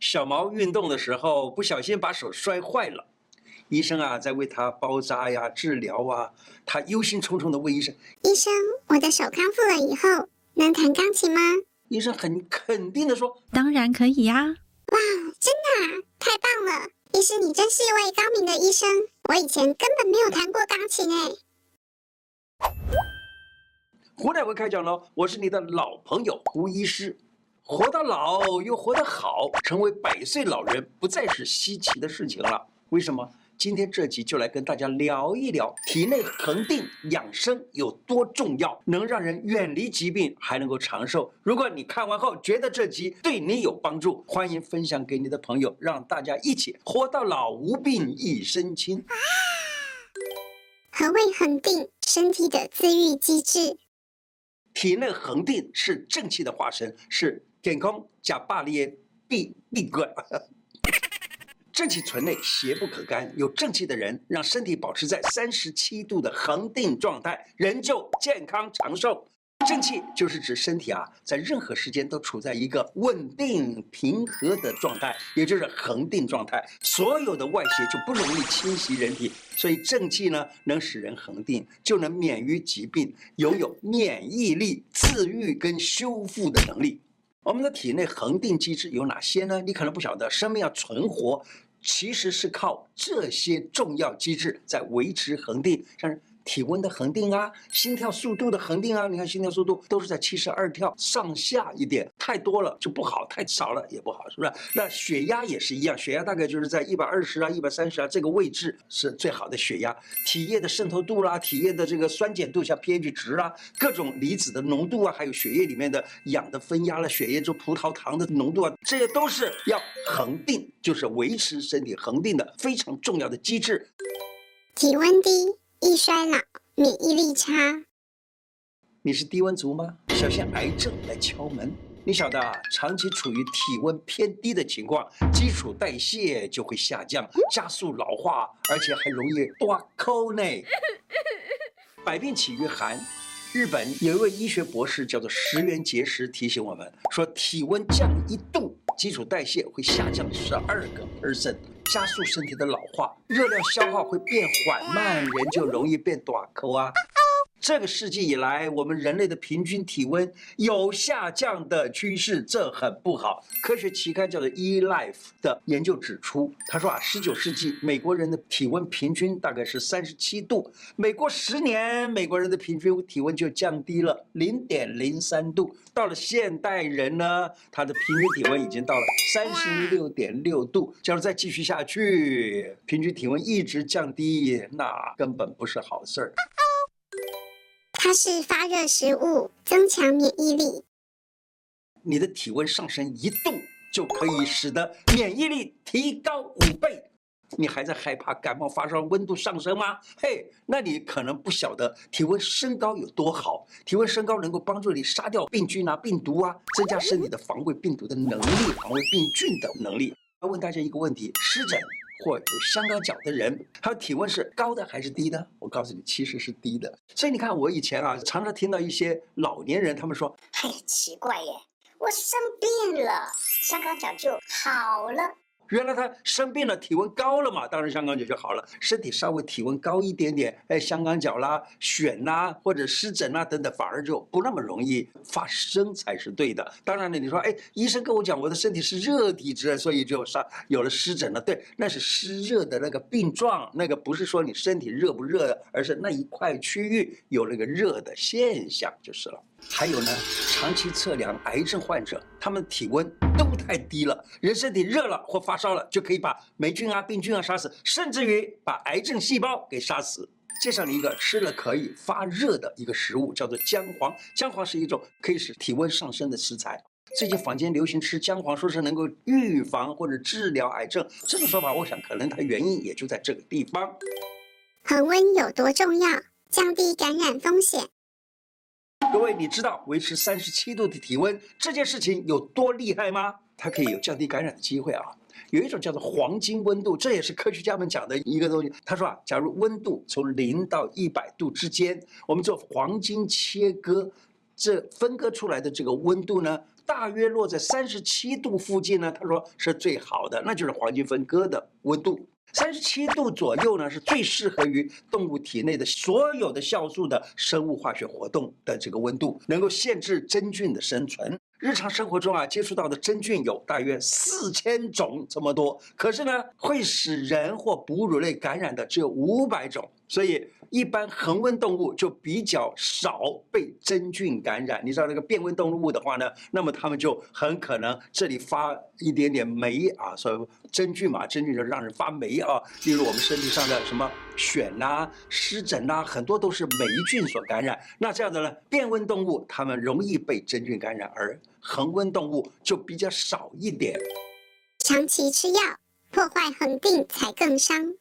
小毛运动的时候不小心把手摔坏了，医生啊在为他包扎呀、治疗啊。他忧心忡忡地问医生：“医生，我的手康复了以后，能弹钢琴吗？”医生很肯定地说：“当然可以呀！”哇，真的啊，太棒了！医师，你真是一位高明的医生。我以前根本没有弹过钢琴哎。胡乃文开讲喽！我是你的老朋友胡医师。活到老又活得好，成为百岁老人不再是稀奇的事情了。为什么？今天这集就来跟大家聊一聊体内恒定养生有多重要，能让人远离疾病，还能够长寿。如果你看完后觉得这集对你有帮助，欢迎分享给你的朋友，让大家一起活到老，无病一身轻。何谓恒定？身体的自愈机制。体内恒定是正气的化身，是健康加霸力必必冠。正气存内，邪不可干。有正气的人，让身体保持在三十七度的恒定状态，人就健康长寿。正气就是指身体啊，在任何时间都处在一个稳定平和的状态，也就是恒定状态。所有的外邪就不容易侵袭人体，所以正气呢，能使人恒定，就能免于疾病，拥有免疫力、自愈跟修复的能力。我们的体内恒定机制有哪些呢？你可能不晓得，生命要存活。其实是靠这些重要机制在维持恒定，像是体温的恒定啊，心跳速度的恒定啊。你看心跳速度都是在七十二跳上下一点，太多了就不好，太少了也不好，是不是？那血压也是一样，血压大概就是在一百二十啊、一百三十啊这个位置是最好的血压。体液的渗透度啦，体液的这个酸碱度，像 pH 值啊，各种离子的浓度啊，还有血液里面的氧的分压了，血液中葡萄糖的浓度啊，这些都是要恒定，就是维持身体恒定的非常重要的机制。体温低。易衰老，免疫力差。你是低温族吗？小心癌症来敲门。你晓得啊，长期处于体温偏低的情况，基础代谢就会下降，加速老化，而且还容易大口呢。百病起于寒。日本有一位医学博士叫做石原结石，提醒我们说，体温降一度，基础代谢会下降十二个 percent。加速身体的老化，热量消耗会变缓慢，人就容易变短口啊。这个世纪以来，我们人类的平均体温有下降的趋势，这很不好。科学期刊叫做《eLife》的研究指出，他说啊，十九世纪美国人的体温平均大概是三十七度，每过十年，美国人的平均体温就降低了零点零三度。到了现代人呢，他的平均体温已经到了三十六点六度。假如再继续下去，平均体温一直降低，那根本不是好事儿。它是发热食物，增强免疫力。你的体温上升一度，就可以使得免疫力提高五倍。你还在害怕感冒发烧温度上升吗？嘿，那你可能不晓得体温升高有多好。体温升高能够帮助你杀掉病菌啊、病毒啊，增加身体的防卫病毒的能力、防卫病菌的能力。要问大家一个问题：湿疹。或有香港脚的人，他的体温是高的还是低的？我告诉你，其实是低的。所以你看，我以前啊，常常听到一些老年人他们说：“嘿，奇怪耶，我生病了，香港脚就好了。”原来他生病了，体温高了嘛，当然香港脚就好了。身体稍微体温高一点点，哎，香港脚啦、癣啦或者湿疹啦等等，反而就不那么容易发生才是对的。当然了，你说，哎，医生跟我讲我的身体是热体质，所以就上有了湿疹了。对，那是湿热的那个病状，那个不是说你身体热不热，而是那一块区域有那个热的现象就是了。还有呢，长期测量癌症患者，他们体温都太低了，人身体热了或发烧了，就可以把霉菌啊、病菌啊杀死，甚至于把癌症细胞给杀死。介绍你一个吃了可以发热的一个食物，叫做姜黄。姜黄是一种可以使体温上升的食材。最近坊间流行吃姜黄，说是能够预防或者治疗癌症。这个说法，我想可能它原因也就在这个地方。恒温有多重要？降低感染风险。各位，你知道维持三十七度的体温这件事情有多厉害吗？它可以有降低感染的机会啊。有一种叫做黄金温度，这也是科学家们讲的一个东西。他说啊，假如温度从零到一百度之间，我们做黄金切割，这分割出来的这个温度呢，大约落在三十七度附近呢，他说是最好的，那就是黄金分割的温度。三十七度左右呢，是最适合于动物体内的所有的酵素的生物化学活动的这个温度，能够限制真菌的生存。日常生活中啊，接触到的真菌有大约四千种这么多，可是呢，会使人或哺乳类感染的只有五百种，所以。一般恒温动物就比较少被真菌感染。你知道那个变温动物的话呢，那么它们就很可能这里发一点点霉啊，所以真菌嘛，真菌就让人发霉啊。例如我们身体上的什么癣呐、湿疹呐，很多都是霉菌所感染。那这样的呢，变温动物它们容易被真菌感染，而恒温动物就比较少一点。长期吃药破坏恒定才更伤。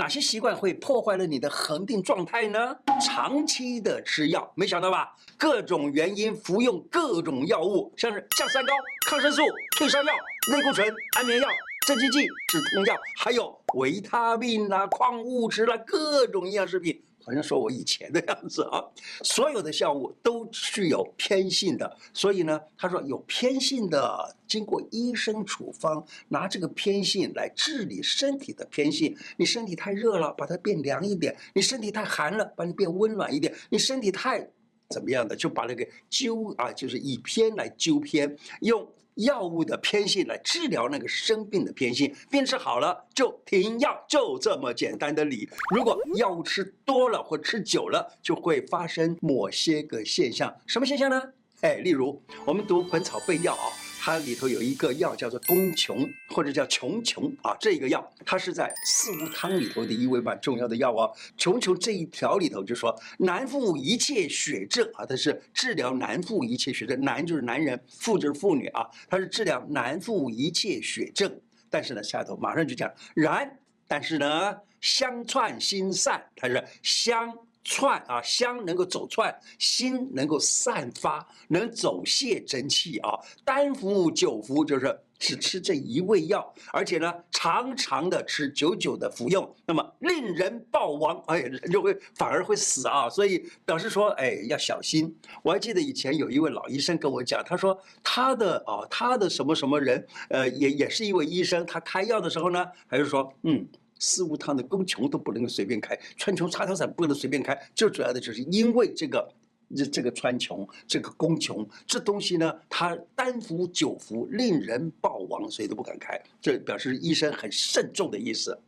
哪些习惯会破坏了你的恒定状态呢？长期的吃药，没想到吧？各种原因服用各种药物，像是降三高、抗生素、退烧药、类固醇、安眠药、镇静剂、止痛药，还有维他命啦、矿物质啦，各种营养食品。好像说我以前的样子啊，所有的药物都具有偏性的，所以呢，他说有偏性的，经过医生处方，拿这个偏性来治理身体的偏性。你身体太热了，把它变凉一点；你身体太寒了，把你变温暖一点；你身体太怎么样的，就把那个纠啊，就是以偏来纠偏，用。药物的偏性来治疗那个生病的偏性，病治好了就停药，就这么简单的理。如果药物吃多了或吃久了，就会发生某些个现象。什么现象呢？哎，例如我们读《本草备药》啊。它里头有一个药叫做宫琼，或者叫琼琼啊，这个药它是在四物汤里头的一味蛮重要的药哦。琼琼这一条里头就说，男妇一切血症啊，它是治疗男妇一切血症，男就是男人，妇就是妇女啊，它是治疗男妇一切血症。但是呢，下头马上就讲，然但是呢，香窜心散，它是香。串啊，香能够走串，心能够散发，能走泄真气啊。单服久服就是只吃这一味药，而且呢，长长的吃，久久的服用，那么令人暴亡，哎，人就会反而会死啊。所以表示说，哎，要小心。我还记得以前有一位老医生跟我讲，他说他的啊，他的什么什么人，呃，也也是一位医生，他开药的时候呢，还是说，嗯。四物汤的宫琼都不能随便开，川芎茶调散不能随便开，最主要的就是因为这个，这这个川穹，这个宫琼，这东西呢，它单服九服令人暴亡，所以都不敢开，这表示医生很慎重的意思，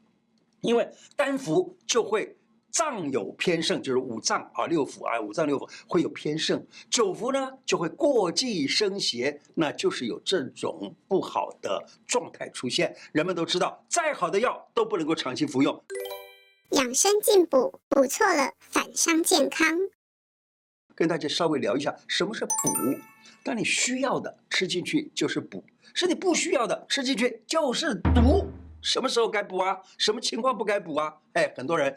因为单服就会。脏有偏盛，就是五脏啊，六腑啊，五脏六腑会有偏盛。久服呢，就会过继生邪，那就是有这种不好的状态出现。人们都知道，再好的药都不能够长期服用。养生进补，补错了反伤健康。跟大家稍微聊一下，什么是补？当你需要的吃进去就是补，是你不需要的吃进去就是毒。什么时候该补啊？什么情况不该补啊？哎，很多人。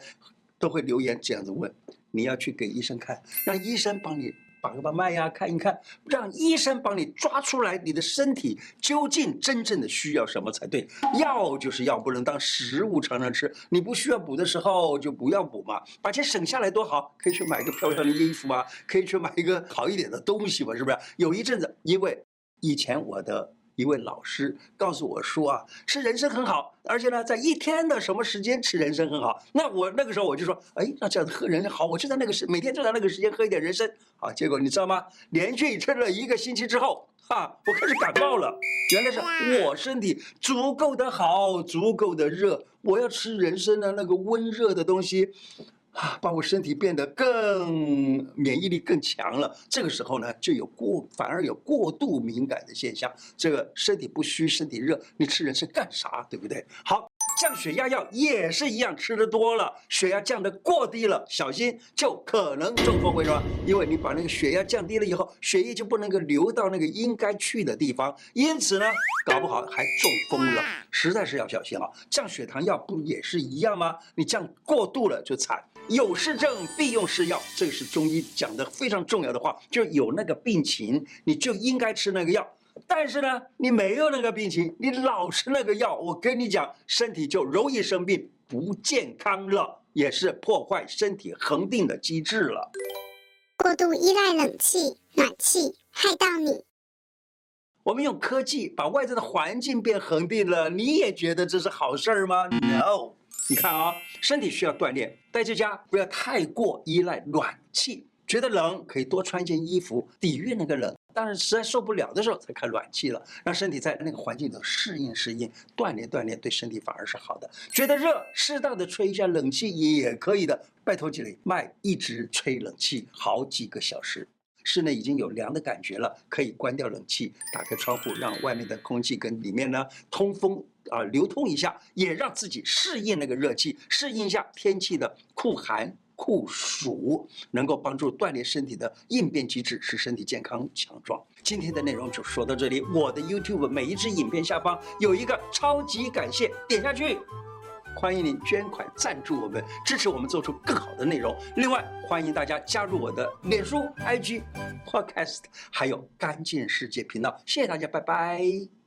都会留言这样子问，你要去给医生看，让医生帮你把个把脉呀，看一看，让医生帮你抓出来你的身体究竟真正的需要什么才对。药就是药，不能当食物常常吃。你不需要补的时候就不要补嘛，把钱省下来多好，可以去买个漂亮的衣服啊，可以去买一个好一点的东西嘛，是不是？有一阵子，因为以前我的。一位老师告诉我说啊，吃人参很好，而且呢，在一天的什么时间吃人参很好。那我那个时候我就说，哎，那这样喝人参好，我就在那个时每天就在那个时间喝一点人参。好，结果你知道吗？连续吃了一个星期之后，哈，我开始感冒了。原来是我身体足够的好，足够的热，我要吃人参的那个温热的东西。啊，把我身体变得更免疫力更强了。这个时候呢，就有过反而有过度敏感的现象。这个身体不虚，身体热，你吃人参干啥？对不对？好，降血压药也是一样，吃的多了，血压降得过低了，小心就可能中风。为什么？因为你把那个血压降低了以后，血液就不能够流到那个应该去的地方，因此呢，搞不好还中风了。实在是要小心啊！降血糖药不也是一样吗？你降过度了就惨。有是症必用是药，这个是中医讲的非常重要的话，就有那个病情，你就应该吃那个药。但是呢，你没有那个病情，你老吃那个药，我跟你讲，身体就容易生病，不健康了，也是破坏身体恒定的机制了。过度依赖冷气、暖气，害到你。我们用科技把外在的环境变恒定了，你也觉得这是好事儿吗？No，你看啊，身体需要锻炼，待在家不要太过依赖暖气，觉得冷可以多穿一件衣服抵御那个冷。但是，实在受不了的时候才开暖气了，让身体在那个环境中适应适应，锻炼锻炼，对身体反而是好的。觉得热，适当的吹一下冷气也可以的。拜托几位，麦一直吹冷气好几个小时。室内已经有凉的感觉了，可以关掉冷气，打开窗户，让外面的空气跟里面呢通风啊、流通一下，也让自己适应那个热气，适应一下天气的酷寒酷暑，能够帮助锻炼身体的应变机制，使身体健康强壮。今天的内容就说到这里，我的 YouTube 每一支影片下方有一个超级感谢，点下去。欢迎您捐款赞助我们，支持我们做出更好的内容。另外，欢迎大家加入我的脸书、IG、Podcast，还有干净世界频道。谢谢大家，拜拜。